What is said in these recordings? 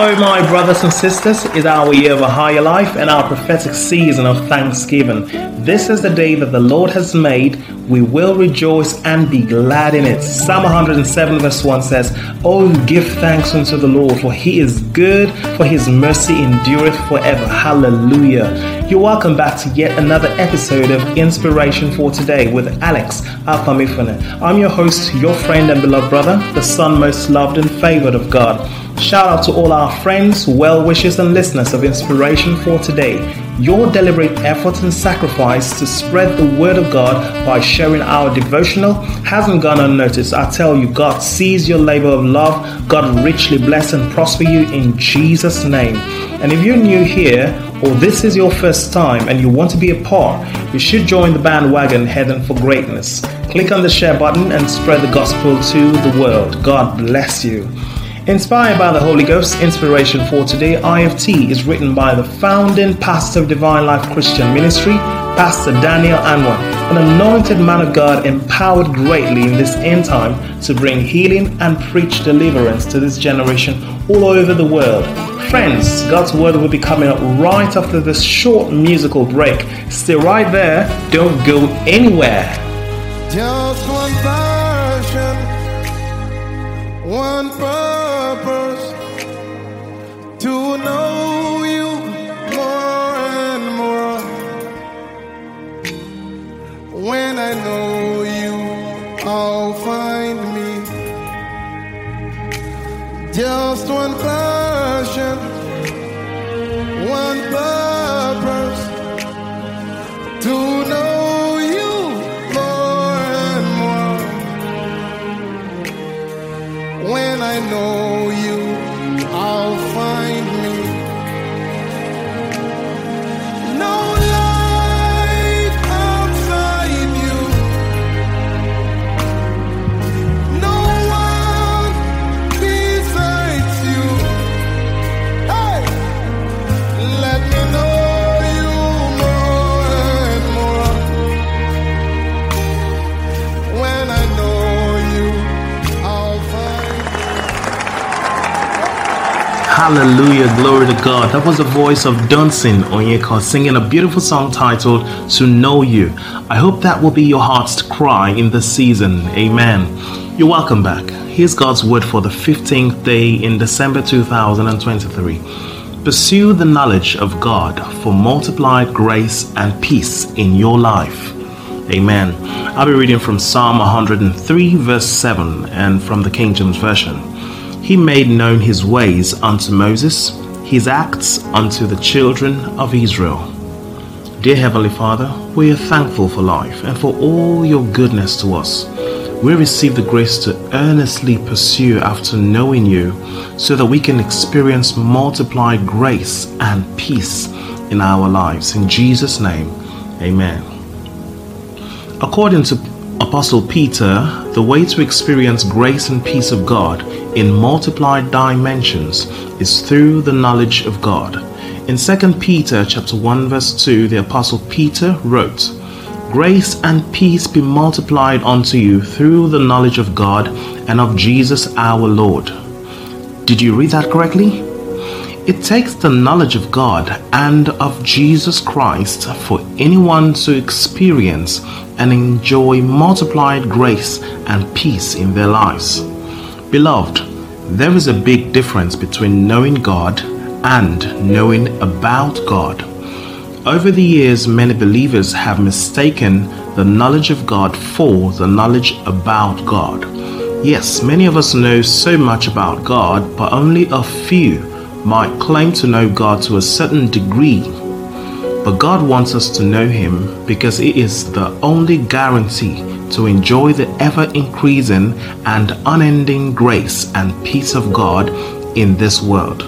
Hello, my brothers and sisters. It's our year of a higher life and our prophetic season of thanksgiving. This is the day that the Lord has made. We will rejoice and be glad in it. Psalm 107, verse 1 says, Oh, give thanks unto the Lord, for he is good, for his mercy endureth forever. Hallelujah. You're welcome back to yet another episode of Inspiration for Today with Alex Afamifune. I'm your host, your friend and beloved brother, the son most loved and favored of God. Shout out to all our friends, well wishers, and listeners of Inspiration for Today. Your deliberate effort and sacrifice to spread the Word of God by sharing our devotional hasn't gone unnoticed. I tell you, God sees your labor of love. God richly bless and prosper you in Jesus' name. And if you're new here, or this is your first time and you want to be a part, you should join the bandwagon heading for greatness. Click on the share button and spread the gospel to the world. God bless you. Inspired by the Holy Ghost, inspiration for today, IFT is written by the founding pastor of Divine Life Christian Ministry, Pastor Daniel Anwan, an anointed man of God empowered greatly in this end time to bring healing and preach deliverance to this generation all over the world. Friends, God's word will be coming up right after this short musical break. Stay right there, don't go anywhere. Just one passion, one purpose to know you more and more. When I know you, I'll find me. Just one passion, one purpose Hallelujah, glory to God. That was the voice of Dunsin Oyekan singing a beautiful song titled To Know You. I hope that will be your heart's cry in this season. Amen. You're welcome back. Here's God's word for the 15th day in December 2023. Pursue the knowledge of God for multiplied grace and peace in your life. Amen. I'll be reading from Psalm 103, verse 7, and from the King James Version. He made known his ways unto Moses, his acts unto the children of Israel. Dear Heavenly Father, we are thankful for life and for all your goodness to us. We receive the grace to earnestly pursue after knowing you so that we can experience multiplied grace and peace in our lives. In Jesus' name, amen. According to Apostle Peter, the way to experience grace and peace of God in multiplied dimensions is through the knowledge of God. In 2 Peter chapter 1 verse 2, the apostle Peter wrote, Grace and peace be multiplied unto you through the knowledge of God and of Jesus our Lord. Did you read that correctly? It takes the knowledge of God and of Jesus Christ for anyone to experience and enjoy multiplied grace and peace in their lives. Beloved, there is a big difference between knowing God and knowing about God. Over the years, many believers have mistaken the knowledge of God for the knowledge about God. Yes, many of us know so much about God, but only a few might claim to know God to a certain degree. But God wants us to know Him because it is the only guarantee to enjoy the ever increasing and unending grace and peace of God in this world.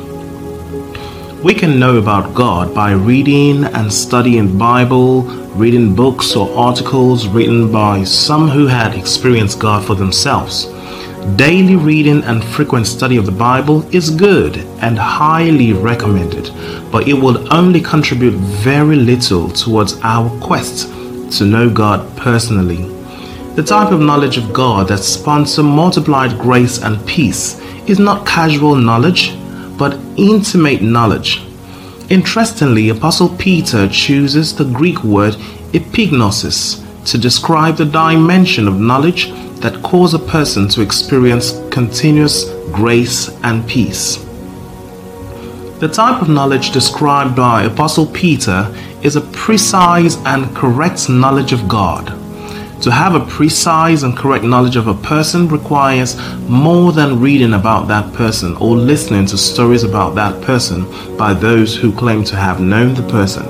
We can know about God by reading and studying Bible, reading books or articles written by some who had experienced God for themselves. Daily reading and frequent study of the Bible is good and highly recommended, but it will only contribute very little towards our quest to know God personally. The type of knowledge of God that sponsors multiplied grace and peace is not casual knowledge, but intimate knowledge. Interestingly, Apostle Peter chooses the Greek word epignosis to describe the dimension of knowledge that cause a person to experience continuous grace and peace. The type of knowledge described by Apostle Peter is a precise and correct knowledge of God. To have a precise and correct knowledge of a person requires more than reading about that person or listening to stories about that person by those who claim to have known the person.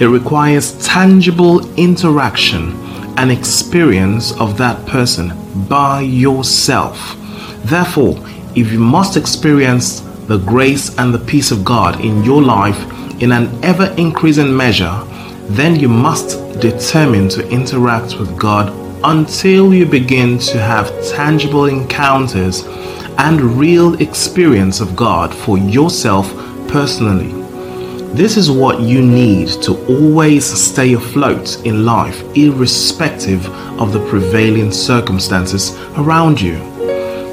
It requires tangible interaction and experience of that person by yourself. Therefore, if you must experience the grace and the peace of God in your life in an ever increasing measure, then you must determine to interact with God until you begin to have tangible encounters and real experience of God for yourself personally. This is what you need to always stay afloat in life, irrespective of the prevailing circumstances around you.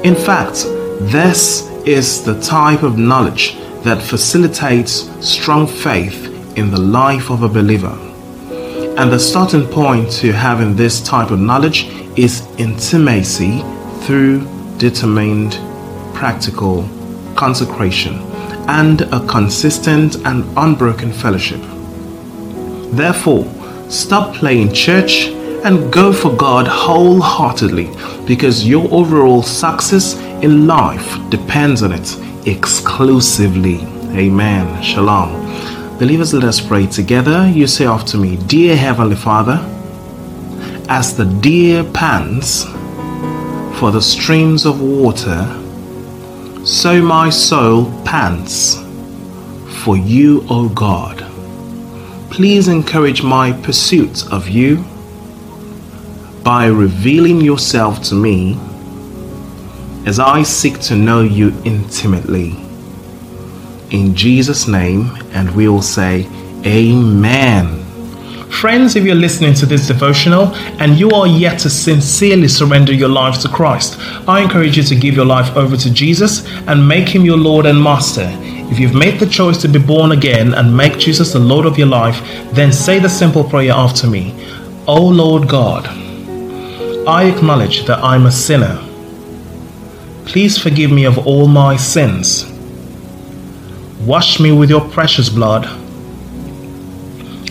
In fact, this is the type of knowledge that facilitates strong faith in the life of a believer. And the starting point to having this type of knowledge is intimacy through determined practical consecration and a consistent and unbroken fellowship. Therefore, stop playing church and go for God wholeheartedly because your overall success in life depends on it exclusively. Amen. Shalom. Believers, let us pray together. You say after me, Dear Heavenly Father, as the deer pants for the streams of water, so my soul pants for you, O God. Please encourage my pursuit of you by revealing yourself to me as I seek to know you intimately. In Jesus' name, and we will say, Amen. Friends, if you're listening to this devotional and you are yet to sincerely surrender your life to Christ, I encourage you to give your life over to Jesus and make him your Lord and Master. If you've made the choice to be born again and make Jesus the Lord of your life, then say the simple prayer after me O Lord God, I acknowledge that I'm a sinner Please forgive me of all my sins. Wash me with your precious blood.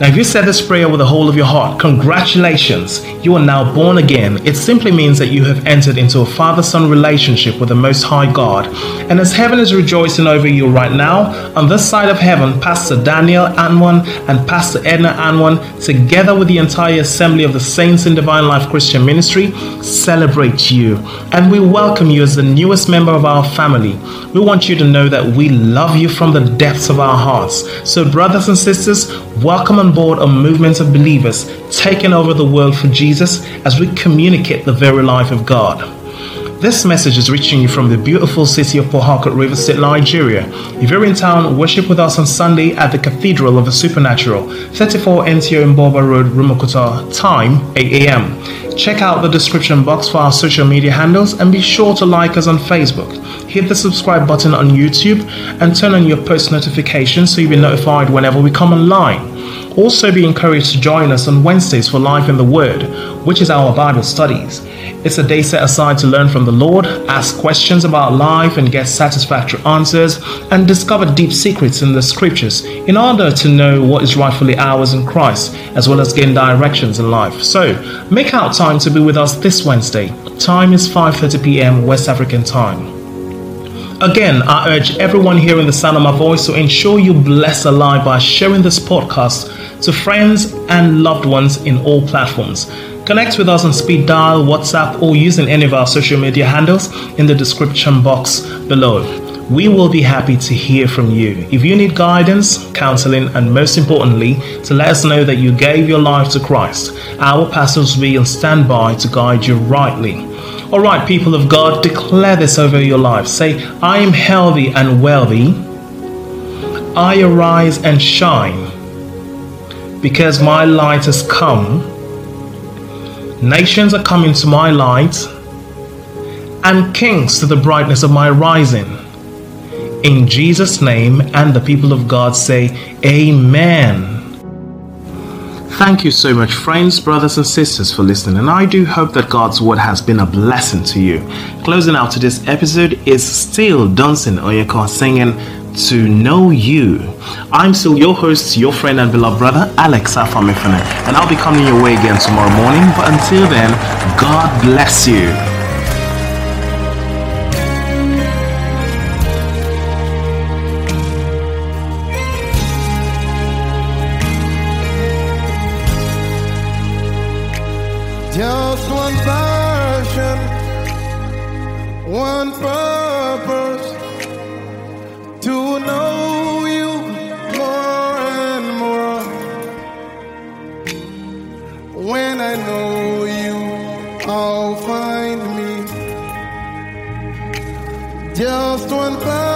Now, if you said this prayer with the whole of your heart, congratulations, you are now born again. It simply means that you have entered into a father son relationship with the Most High God. And as heaven is rejoicing over you right now, on this side of heaven, Pastor Daniel Anwan and Pastor Edna Anwan, together with the entire assembly of the Saints in Divine Life Christian Ministry, celebrate you. And we welcome you as the newest member of our family. We want you to know that we love you from the depths of our hearts. So, brothers and sisters, welcome on board a movement of believers taking over the world for Jesus as we communicate the very life of God. This message is reaching you from the beautiful city of Port Harcourt, River State, Nigeria. If you're in town, worship with us on Sunday at the Cathedral of the Supernatural, 34 NTA Mgbuoba Road, Rumuokwuta, time 8 a.m. Check out the description box for our social media handles and be sure to like us on Facebook. Hit the subscribe button on YouTube and turn on your post notifications so you'll be notified whenever we come online. Also, be encouraged to join us on Wednesdays for Life in the Word, which is our Bible studies. It's a day set aside to learn from the Lord, ask questions about life, and get satisfactory answers, and discover deep secrets in the scriptures in order to know what is rightfully ours in Christ, as well as gain directions in life. So, make out time to be with us this Wednesday. Time is 5:30 p.m. West African time. Again, I urge everyone hearing the sound of my voice to ensure you bless a life by sharing this podcast to friends and loved ones in all platforms. Connect with us on speed dial, WhatsApp, or using any of our social media handles in the description box below. we will be happy to hear from you. If you need guidance, counseling, and most importantly, to let us know that you gave your life to Christ, our pastors will be on standby to guide you rightly. All right, people of God, declare this over your life. Say, I am healthy and wealthy. I arise and shine because my light has come. Nations are coming to my light, and kings to the brightness of my rising. In Jesus' name, and the people of God say, Amen. Thank you so much, friends, brothers, and sisters, for listening, and I do hope that God's word has been a blessing to you. Closing out to this episode is still Dunsin Oyekan singing To Know You. I'm still your host, your friend and beloved brother, Alex Afamifene, and I'll be coming your way again tomorrow morning. But until then, God bless you. One purpose to know you more and more. When I know you, I'll find me. Just one passion,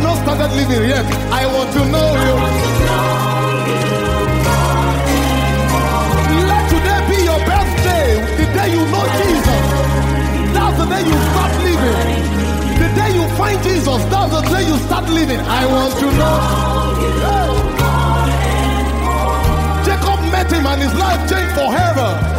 have not started living yet. I want to know you. Let today be your birthday. The day you know Jesus. That's the day you start living. The day you find Jesus. That's the day you start living. I want to know. Jacob met him and his life changed forever.